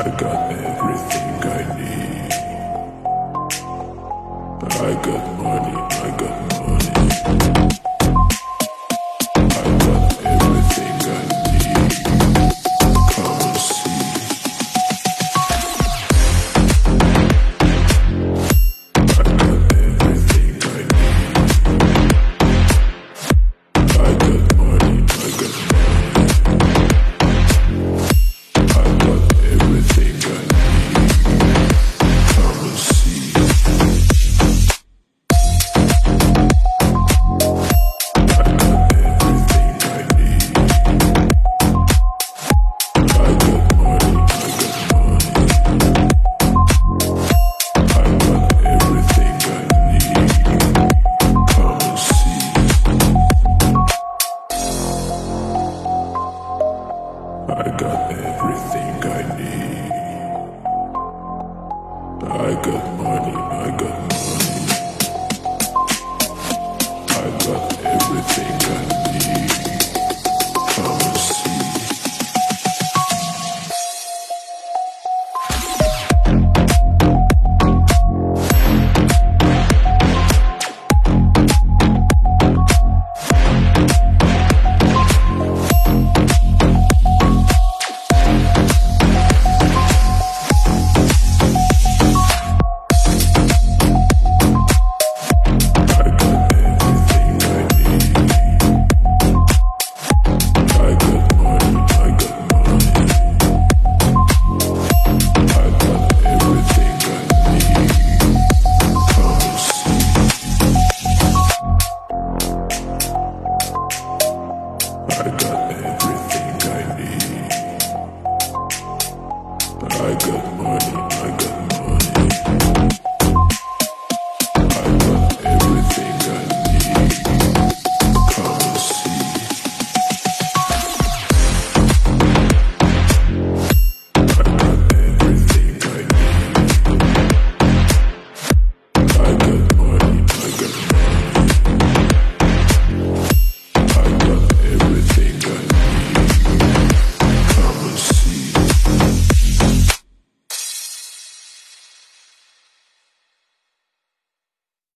I got everything I need. I got money, I got money. I got everything I need. I got money, I got money.